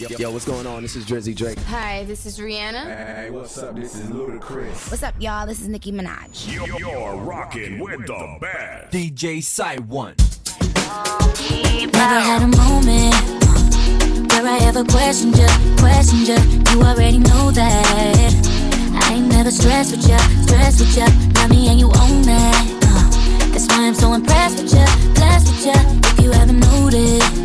Yo, yo, yo, what's going on? This is Drizzy Drake. Hi, this is Rihanna. Hey, what's up? This is Ludacris. What's up, y'all? This is Nicki Minaj. You're, you're rocking with the best. DJ Site One. Never had a moment where I ever questioned you, questioned you. You already know that. I ain't never stressed with you, stressed with you. Love me and you own that. Uh, that's why I'm so impressed with you, blessed with you. If you haven't noticed.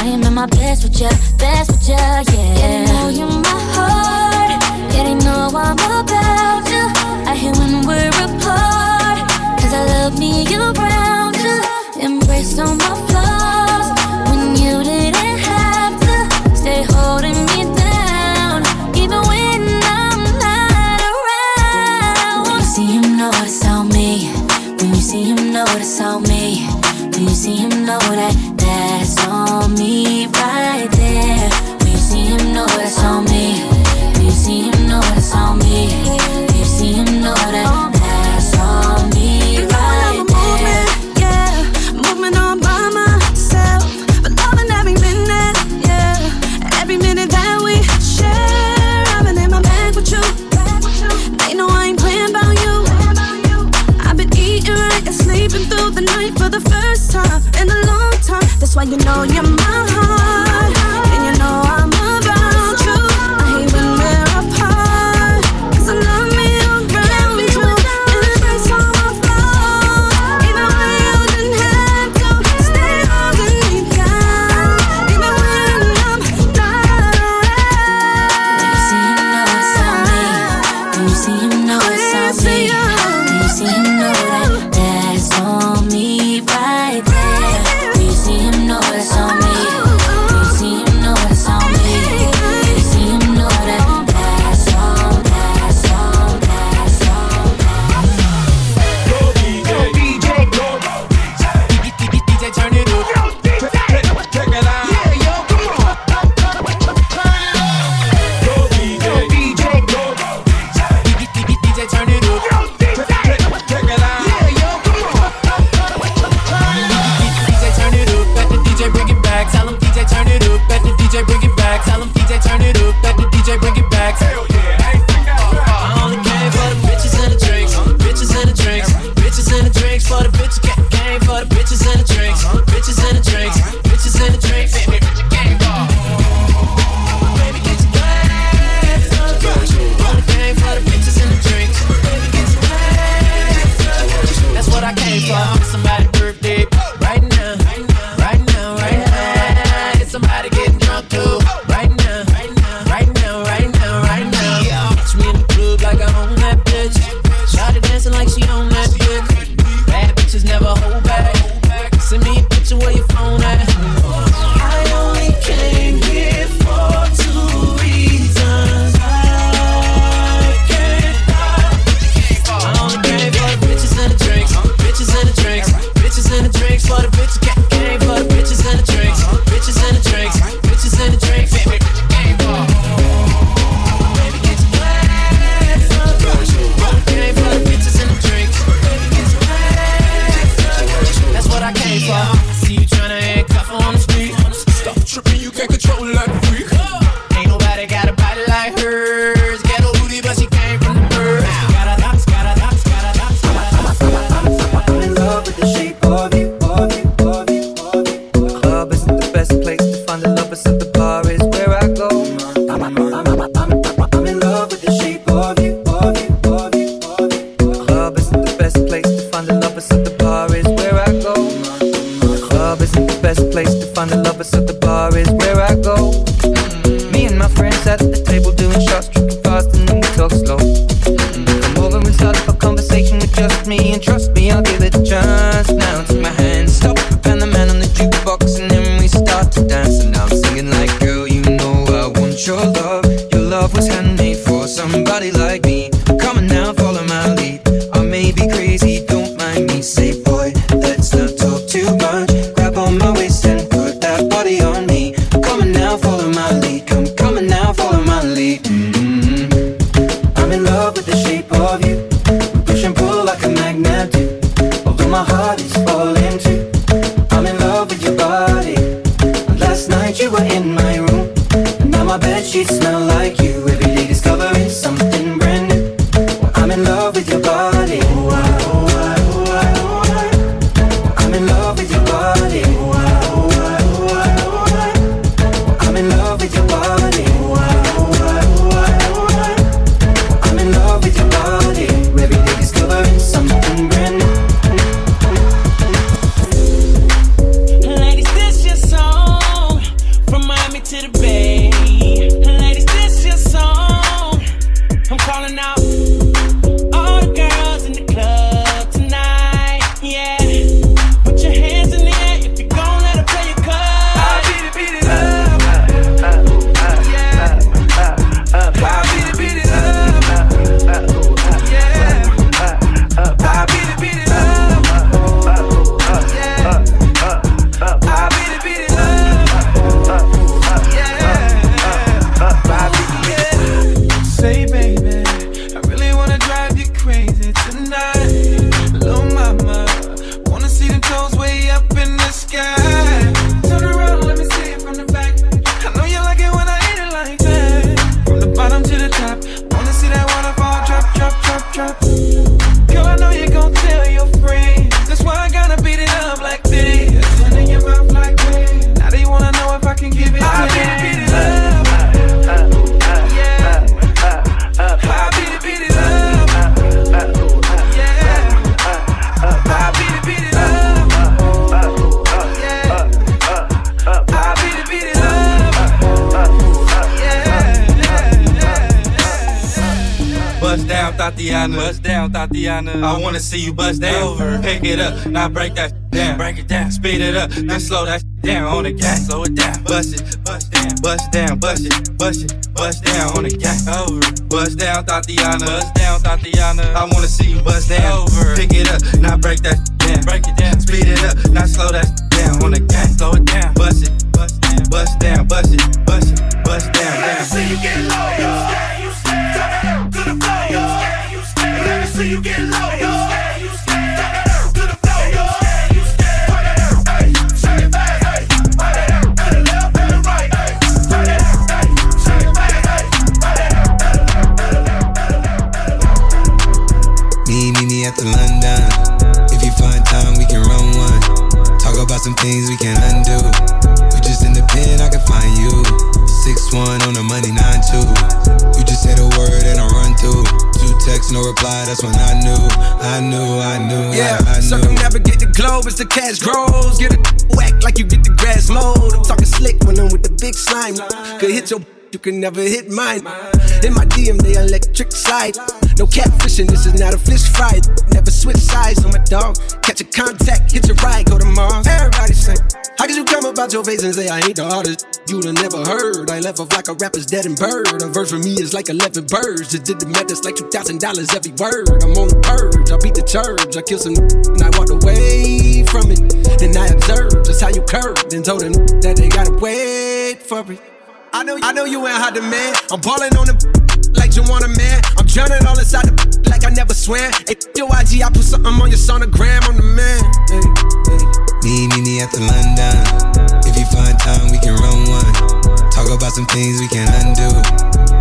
I am in my best with ya, best with ya, yeah. Didn't know you're my heart. Didn't know I'm about you. I hate when we're apart. Cause I love me around you. Embrace all my flaws. When you didn't have to stay holding me down. Even when I'm not around. When you see him, know it's on me. When you see him, know it's on me. When you see him, know that me. bitches in the чого Tatiana. Bust down, Tatiana. I wanna see you bust down. Over. Pick it up, now break that down. Break it down. Speed it up, then slow that down on the gas. Slow it down. Bust it, bust down, bust down, bust it, bust it, bust down on the gas. Over. Bust down, Tatiana. Bust down, Tatiana. I wanna see you bust down. Over. Pick it up, now break that down. Break it down. Speed it up, now slow that down on the gas. Slow it down. Bust it, bust down, bust down, bust it, bust it, bust down, down. See you get low, stand, let me you get low, yo. Me, me, me at the London. If you find time, we can run one. Talk about some things we can undo. You just in the pen, I can find you. One on the money, nine two. You just say the word and I run through. Two texts, no reply. That's when I knew, I knew, I knew, Yeah, I, I knew. circumnavigate the globe as the cash grows. Get it whack like you get the grass mowed. I'm talking slick when I'm with the big slime. Could hit your, you can never hit mine. In my DM, they electric slide. No catfishing, this is not a fish fry. Never switch sides on my dog. Catch a contact, hit your ride, go to Mars. Everybody say, How could you come about your face and say I ain't the artist you'd have never heard? I left off like a rapper's dead and bird. A verse for me is like 11 birds. Just did the math, it's like $2,000 every word. I'm on the purge, I beat the church. I killed some and I walked away from it. Then I observed just how you curved and told them that they gotta wait for it. I know, I know you ain't hot to man. I'm balling on them like you want a man. Drowning all inside the like I never swam. Hey, IG, I put something on your sonogram. I'm the man. Hey. Me, me, me the London. If you find time, we can run one. Talk about some things we can undo.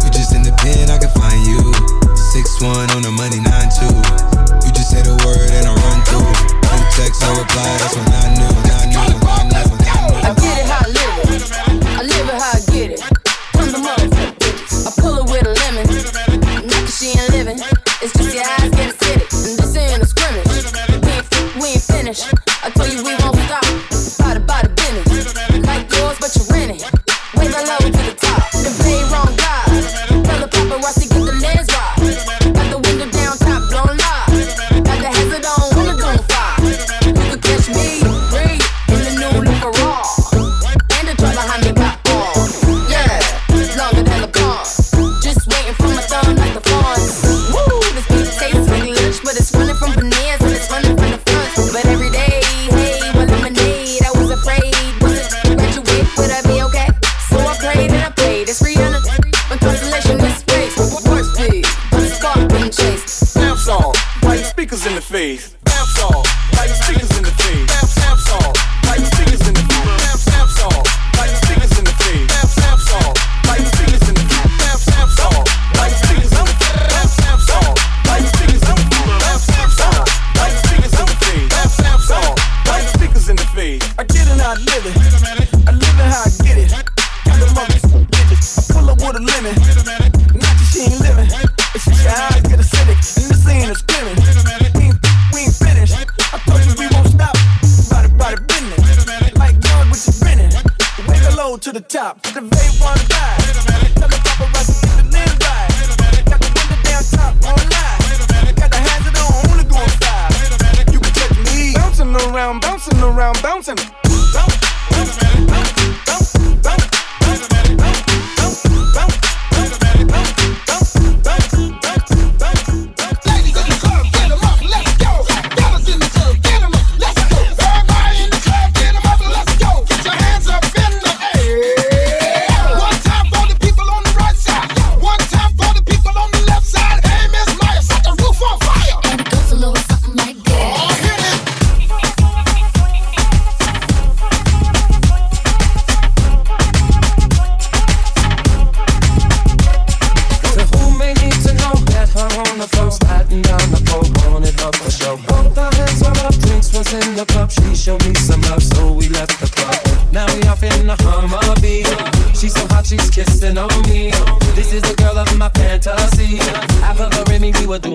You just in the pen, I can find you. Six one on the money, nine two. You just say the word and I run through. Two text, no reply. That's when I knew,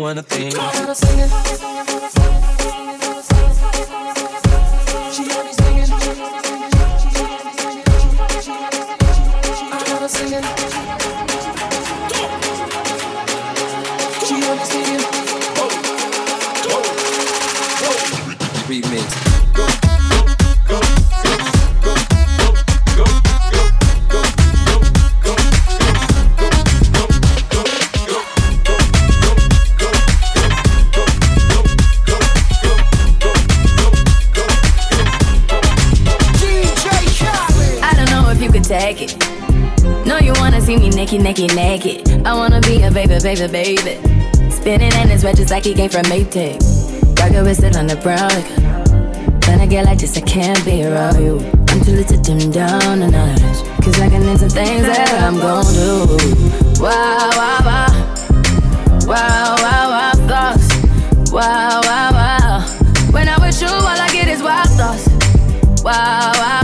wanna think. Like he came from Maytag. Rocket with it on the brown liquor. When I get like this, I can't be around you. I'm too little to dim down a notch. Cause I can into things that I'm gon' do. Wow, wow, wow. Wow, wow, wow, thoughts. Wow, wow, wow. When I'm with you, all I get is wild thoughts. Wow, wow,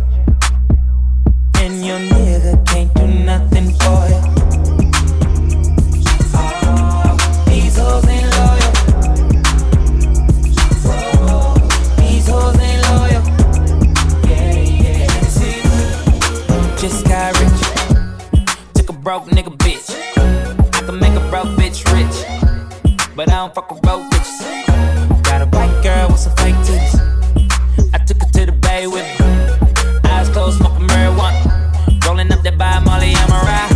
and your nigga can't do nothing for you. Oh, these hoes ain't loyal. Oh, these hoes ain't loyal. Yeah, yeah. See, just got rich. Took a broke nigga bitch. I can make a broke bitch rich, but I don't fuck with broke bitches. Got a white girl with some fake titties. Molly I'm a Mariah.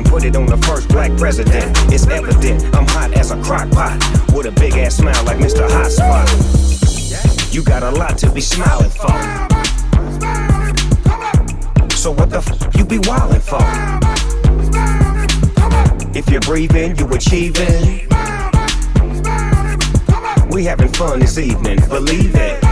Even put it on the first black president. It's evident I'm hot as a crock pot. With a big ass smile like Mr. Hot Spot. You got a lot to be smiling for. So what the f you be wildin' for? If you're breathing, you achieving. We having fun this evening, believe it.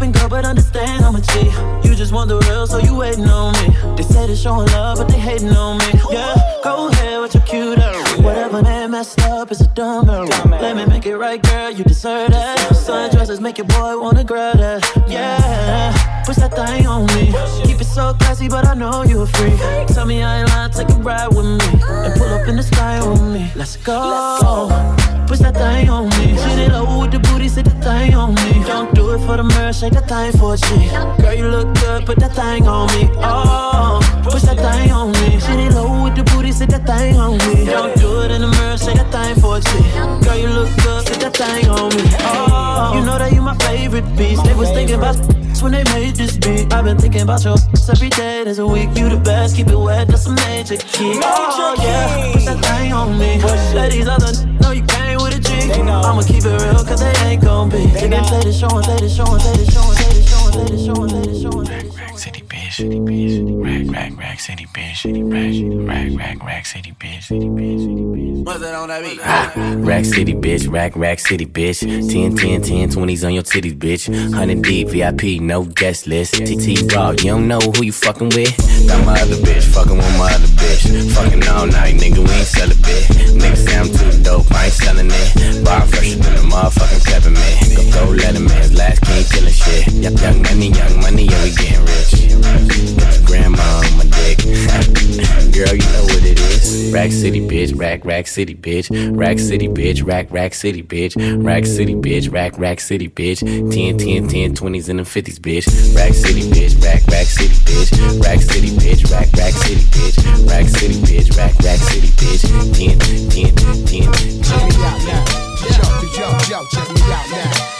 But understand I'm a G. You just want the real, so you waiting on me. They say they showing love, but they hating on me. Yeah, go ahead with your cute ass. Whatever they messed up is a dumb error. Let me make it right, girl, you deserve that. Sundresses make your boy wanna grab that. Yeah, push that thing on me. Keep it so classy, but I know you a freak. Tell me I ain't lying, take a ride with me. And pull up in the sky with me. Let's go. Push that thing on me. Shit it low with the booty, sit the thing on me. Don't do it for the mirror, shake that thing for a G. Girl, you look good, put that thing on me. Oh, push that thing on me. Shit it low with the booty, sit that thing on me. Don't do it in the mirror, shake that thing for a G. Girl, you look good, put that thing on me. Oh, you know that you my favorite piece. They was thinking about when they made this beat. I've been thinking about your every day. There's a week, you the best. Keep it wet, that's a major key. Oh yeah, push that thing on me. Let these other know you came with a G. I'ma keep it real, cause they ain't gon' be. They can play this show and play this show and play this show and play this show and play this show and play this show and play this show. Rack City bitch, city bitch, rack rack rack city bitch, city rack rack rack rack city bitch, city bitch, city bitch. What's that on that beat? Rack City, bitch. Rack, rack city, bitch. 10, 10, 10, 20s on your titties, bitch. 100 deep, VIP, no guest list. TT Raw, you don't know who you fucking with. Got my other bitch, fucking with my other bitch. Fucking all night, nigga, we ain't sell a bit. Nigga say I'm too dope, I ain't selling it. Bar fresher than a motherfucking peppermint. Go, go, let him in, last king killing shit. Young money, young money, yeah, we getting rich. Grandma on my dick. Girl, you know what it is. Rack City, bitch. Rack, rack city, bitch. Rack City, bitch. Rack, rack city, bitch. Rack City, bitch. Rack, rack city, bitch. 10, 10, 10, 20s and the 50s, bitch. Rack City, bitch. Rack, rack city, bitch. Rack City, bitch. Rack, rack city, bitch. Rack City, bitch. Rack, rack city, bitch. 10, 10, 10, 10. Check me out now. Yo, yo, yo, check me out now.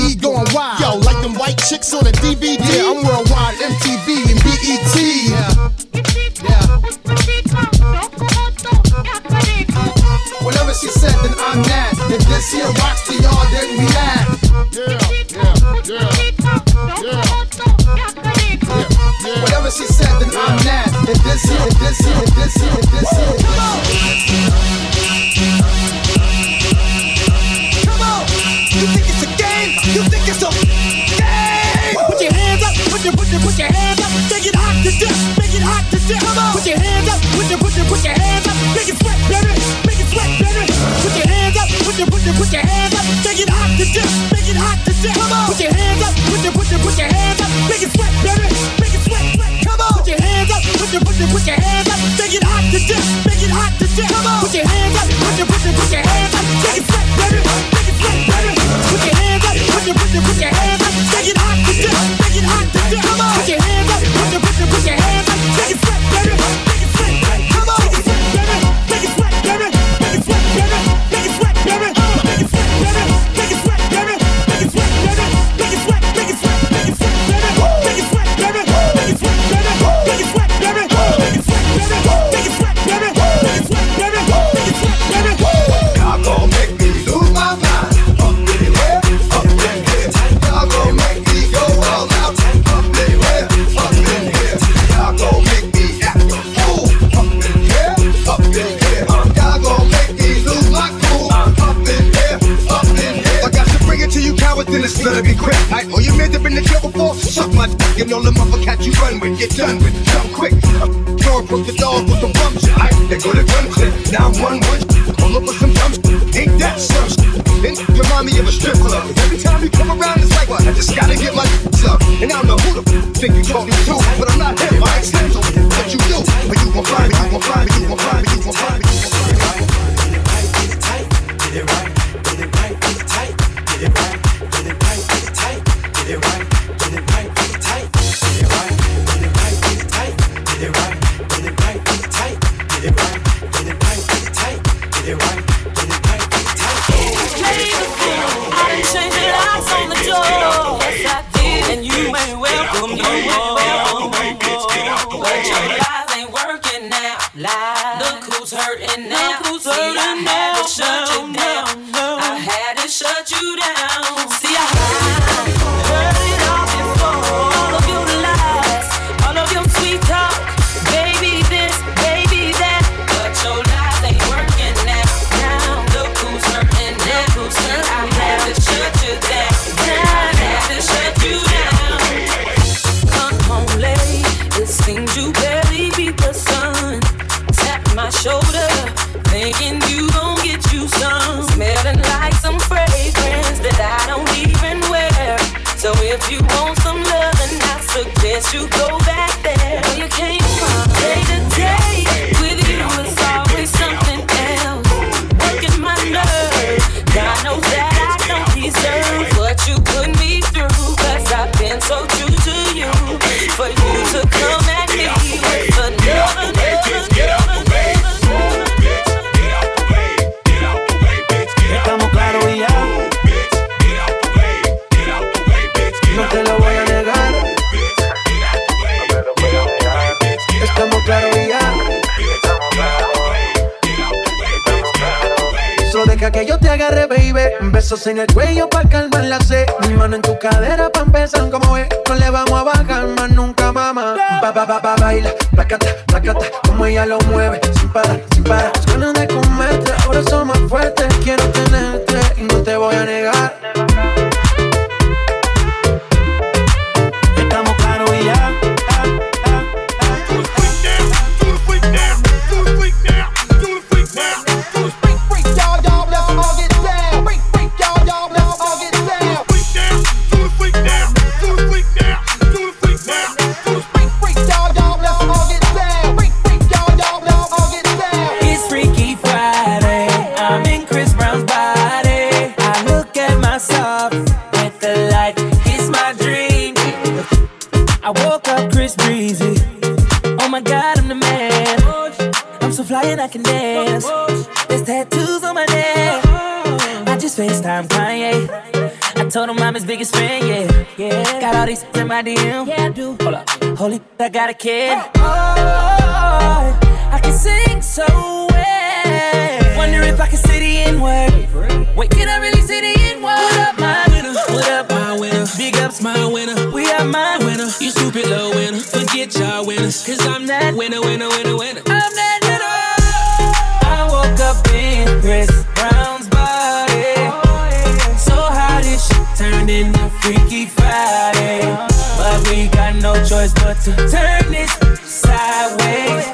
E going wild. Yo, like them white chicks on a DVD. Yeah, I'm worldwide, MTV En el cuello para calmar la sed. Mi mano en tu cadera para empezar como es. No le vamos a bajar más nunca, mamá. Ba, ba, ba, ba, baila, placata, placata. Como ella lo mueve sin parar Told him I'm his biggest fan, yeah. Yeah. Got all these in my DM. Yeah, I do. Hold up. Holy, I got a kid. Oh, I can sing so well. Wonder if I can see the N word. Wait, can I really see the N word? What up, my winner? What up, my winner? Big ups, my winner. We are my winner. You stupid little winner. Forget y'all winners. Cause I'm that winner, winner, winner, winner. I'm that winner. I woke up in Chris Brown. in the Freaky Friday. But we got no choice but to turn this sideways.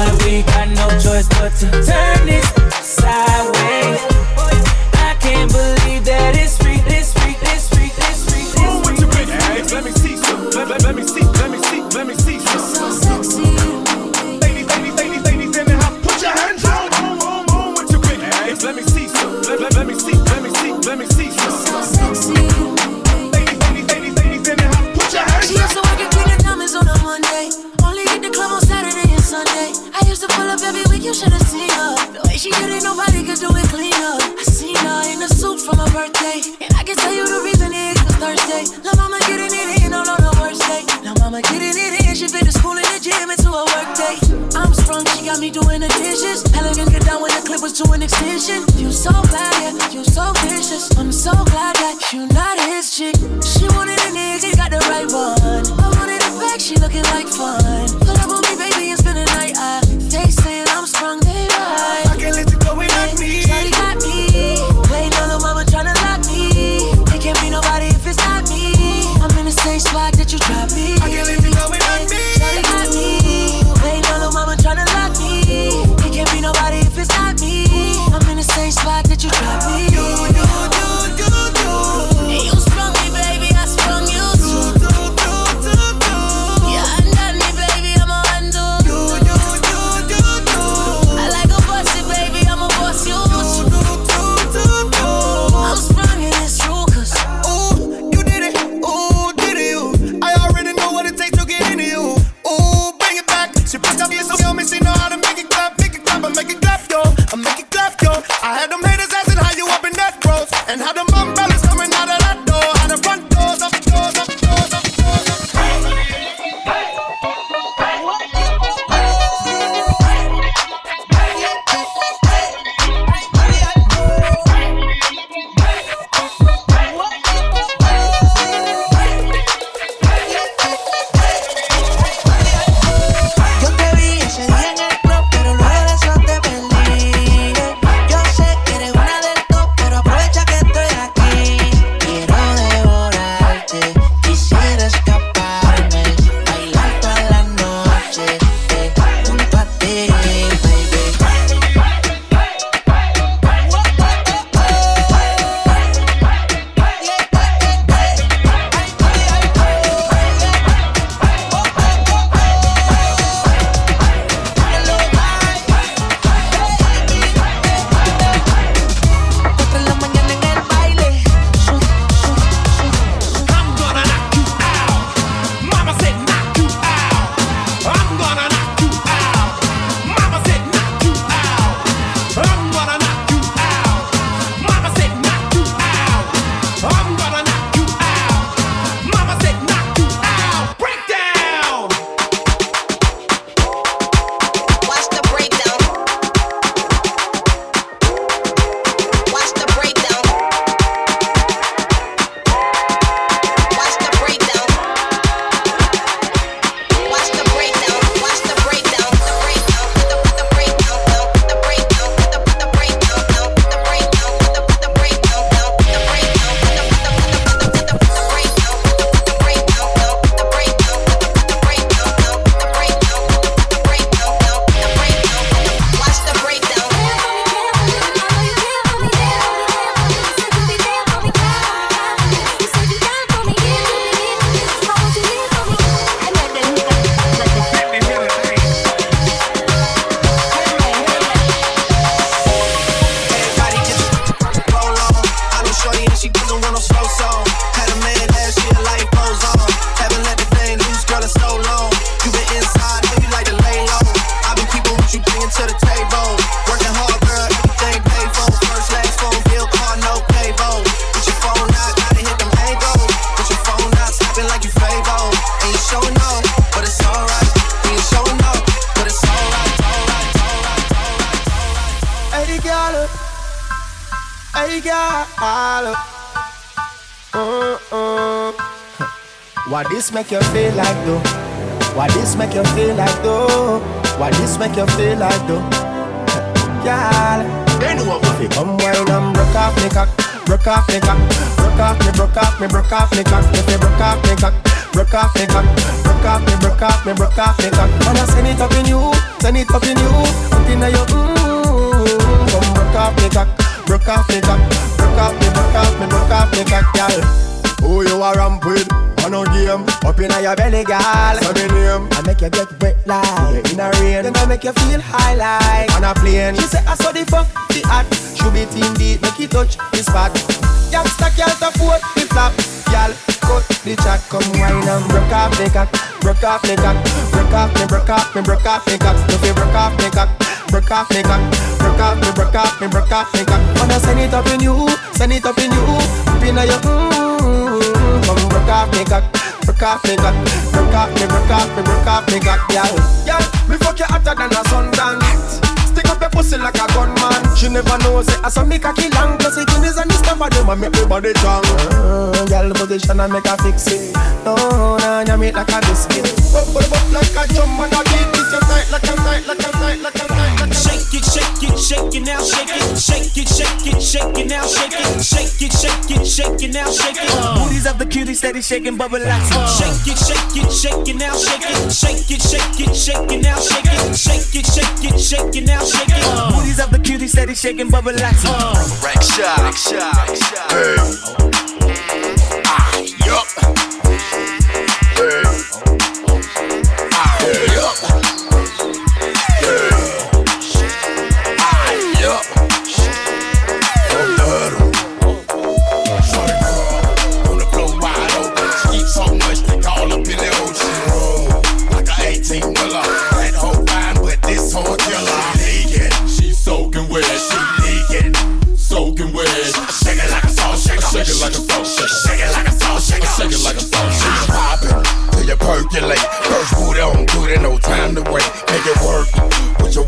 But we got no choice but to turn it sideways. Birthday. And I can tell you the reason is cause Thursday. La mama getting it in on on her worst day. La mama getting it in, she fit the school and the gym into a work day. I'm sprung, she got me doing the dishes. Elegant get down when the clip was to an extension. You so bad, yeah, you so vicious. I'm so glad that you not his chick. Me, broke off me, broke off me cock. If you broke off me cock, broke off me cock, broke off me, broke off me, broke off me cock. Man, I send it up in you, send it up in you, up in your mm. Come broke off me cock, broke off me cock, broke off me, broke off me, broke off me cock, girl. Who you a ramp with? On a game, up in your belly, girl. Say me name. I make you get wet like in a rain. Then I make you feel high like on a plane. She say I saw the fuck the act. Should be team deep, make it touch the spot. Youngster can't afford the flap. Girl, cut the chat, come wine and broke off the cock, broke off the cock, broke off me, broke off me, broke off me cock. If you broke off me cock, broke off me cock, broke off me, broke off me, broke off me cock. Wanna send it up in you, send it up in you, up in your mm. Come broke off me cock, broke off me cock, broke off me, broke off me, broke off me cock, yeah. Yeah, me fuck you hotter than a sundown. Stick up your pussy like a gunman. She never knows it. I saw me cocky long. Plus it is and this number them and make me body strong. Uh, girl position and make her fix it. No, nah, you make like a biscuit. Bop, bop, bop like a drum and a beat. It's your a tight, like a tight, shake it, now, shake it, shake it, shake it, shake it now, shake it. Uh. Booties of the cutie steady shaking, bubble like uh. Shake it, shake it, shake it now, shake it, shake it, shake it, shake it now, shake it, shake it, shake it, shake it now, shake it. Uh. Booties of the cutie steady shaking, bubble like Rack shot, rack shot, rack shot. Hey. Ah, yup.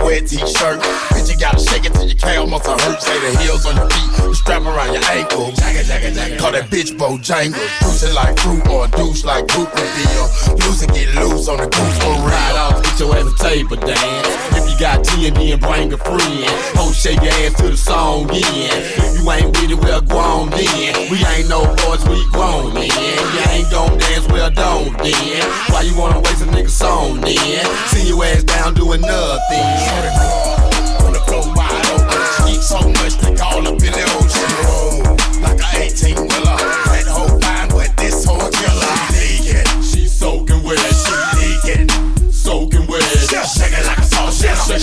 Wet t-shirt. Bitch, you gotta shake it till your calf muscle hurt. Say the heels on your feet, the strap around your ankle. Jagga, jagga, jagga. Call that bitch Bojangles. Juice it like fruit or a douche like Groot reveal. Loose and get loose on the goose for real. Ride off, get your ass a table dance. If you got TND and bring a friend, ho shake your ass to the song in. If you ain't with it, well grown then. We ain't no boys, we grown then. You ain't gon' dance, well don't then. Why you wanna waste a nigga's song then? See your ass down doing nothing. On the floor wide open. She eat so much they call up in the ocean. Roll like a 18 wheeler. That whole fine, but this whole killer. Leaking, she soaking wet. She leaking, soaking wet. Shake it like a salt. Shake it like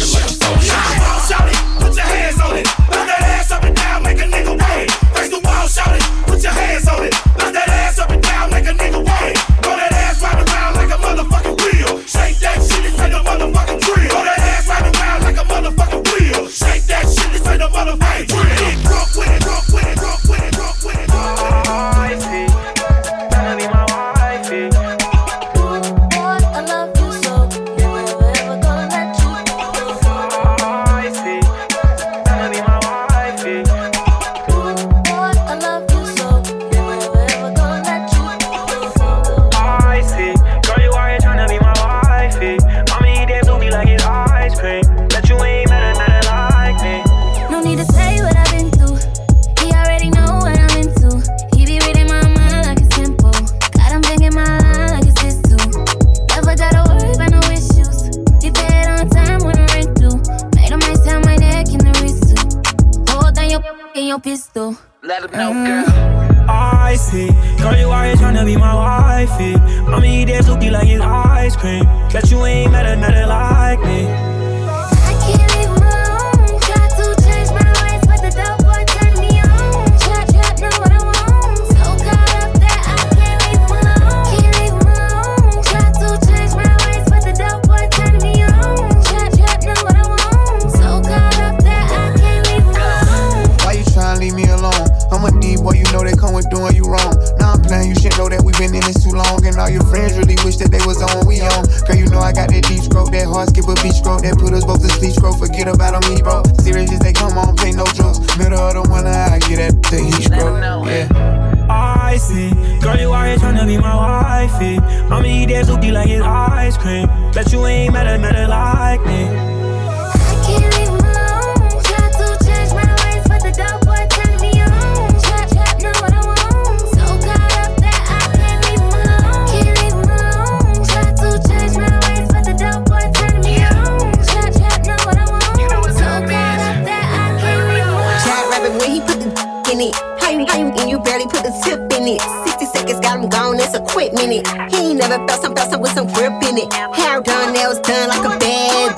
a salt hard skip a beach stroke, that put us both to sleep stroke. Forget about on me, bro. Serious as they come on, play no jokes. Middle of the winter, I get that the heat stroke. Yeah. I see. Girl, you are here tryna be my wifey. I'ma eat that booty like it's ice cream. Bet you ain't better, nothing like me. Minute. He ain't never felt some, felt some with some grip in it. Hair done, nails done like a bad